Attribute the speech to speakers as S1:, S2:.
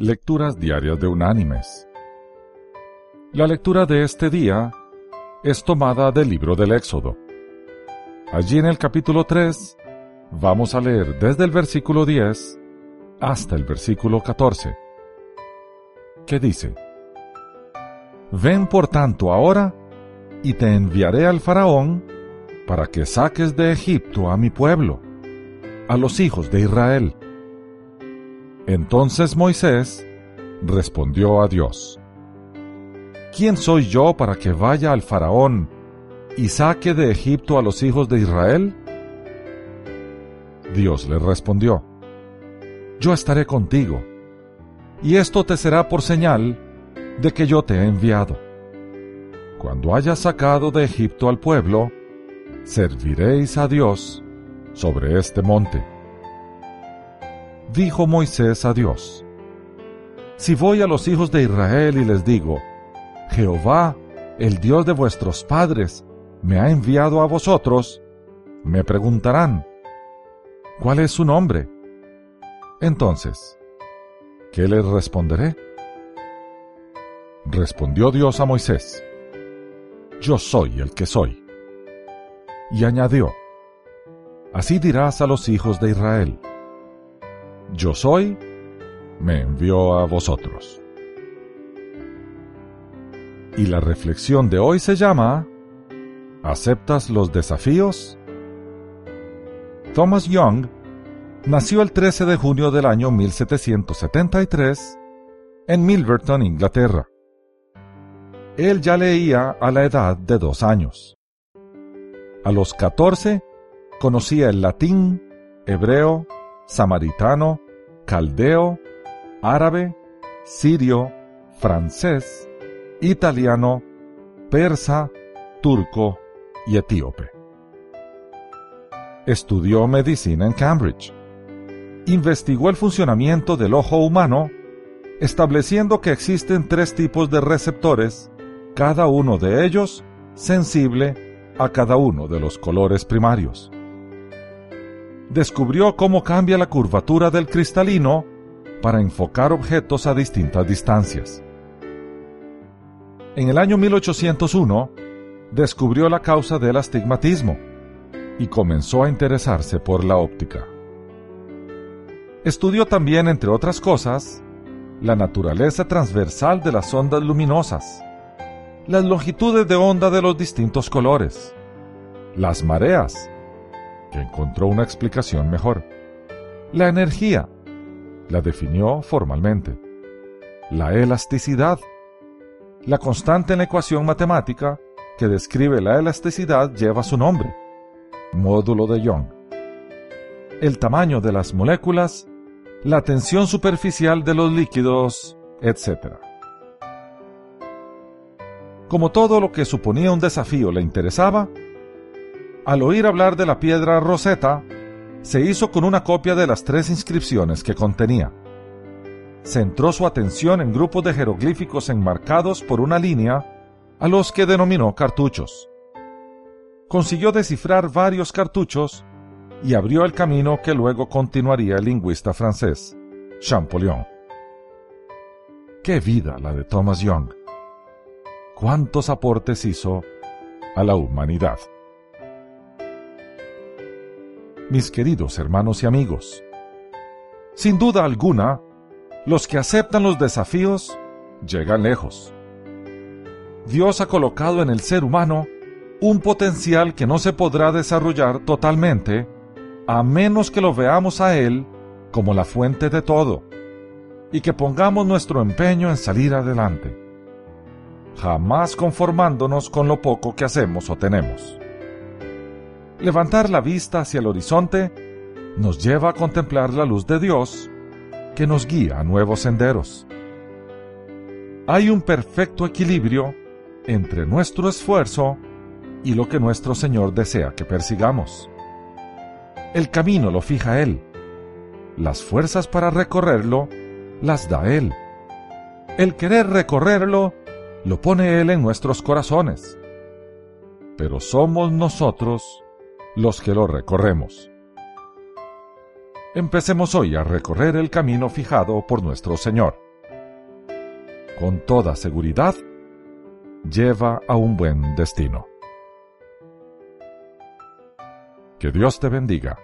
S1: Lecturas Diarias de Unánimes. La lectura de este día es tomada del libro del Éxodo. Allí en el capítulo 3 vamos a leer desde el versículo 10 hasta el versículo 14, que dice, Ven por tanto ahora y te enviaré al faraón para que saques de Egipto a mi pueblo, a los hijos de Israel. Entonces Moisés respondió a Dios, ¿Quién soy yo para que vaya al faraón y saque de Egipto a los hijos de Israel? Dios le respondió, Yo estaré contigo, y esto te será por señal de que yo te he enviado. Cuando hayas sacado de Egipto al pueblo, serviréis a Dios sobre este monte. Dijo Moisés a Dios, Si voy a los hijos de Israel y les digo, Jehová, el Dios de vuestros padres, me ha enviado a vosotros, me preguntarán, ¿cuál es su nombre? Entonces, ¿qué les responderé? Respondió Dios a Moisés, Yo soy el que soy. Y añadió, Así dirás a los hijos de Israel, Yo soy, me envió a vosotros. Y la reflexión de hoy se llama, ¿Aceptas los desafíos? Thomas Young nació el 13 de junio del año 1773 en Milverton, Inglaterra. Él ya leía a la edad de dos años. A los 14 conocía el latín, hebreo, samaritano, caldeo, árabe, sirio, francés, italiano, persa, turco y etíope. Estudió medicina en Cambridge. Investigó el funcionamiento del ojo humano, estableciendo que existen tres tipos de receptores, cada uno de ellos sensible a cada uno de los colores primarios descubrió cómo cambia la curvatura del cristalino para enfocar objetos a distintas distancias. En el año 1801, descubrió la causa del astigmatismo y comenzó a interesarse por la óptica. Estudió también, entre otras cosas, la naturaleza transversal de las ondas luminosas, las longitudes de onda de los distintos colores, las mareas que encontró una explicación mejor. La energía la definió formalmente. La elasticidad, la constante en la ecuación matemática que describe la elasticidad lleva su nombre, módulo de Young. El tamaño de las moléculas, la tensión superficial de los líquidos, etc. Como todo lo que suponía un desafío le interesaba, al oír hablar de la piedra Rosetta, se hizo con una copia de las tres inscripciones que contenía. Centró su atención en grupos de jeroglíficos enmarcados por una línea, a los que denominó cartuchos. Consiguió descifrar varios cartuchos y abrió el camino que luego continuaría el lingüista francés, Champollion. ¡Qué vida la de Thomas Young! ¿Cuántos aportes hizo a la humanidad? Mis queridos hermanos y amigos. Sin duda alguna, los que aceptan los desafíos llegan lejos. Dios ha colocado en el ser humano un potencial que no se podrá desarrollar totalmente a menos que lo veamos a Él como la fuente de todo y que pongamos nuestro empeño en salir adelante, jamás conformándonos con lo poco que hacemos o tenemos. Levantar la vista hacia el horizonte nos lleva a contemplar la luz de Dios que nos guía a nuevos senderos. Hay un perfecto equilibrio entre nuestro esfuerzo y lo que nuestro Señor desea que persigamos. El camino lo fija Él. Las fuerzas para recorrerlo las da Él. El querer recorrerlo lo pone Él en nuestros corazones. Pero somos nosotros los que lo recorremos. Empecemos hoy a recorrer el camino fijado por nuestro Señor. Con toda seguridad, lleva a un buen destino. Que Dios te bendiga.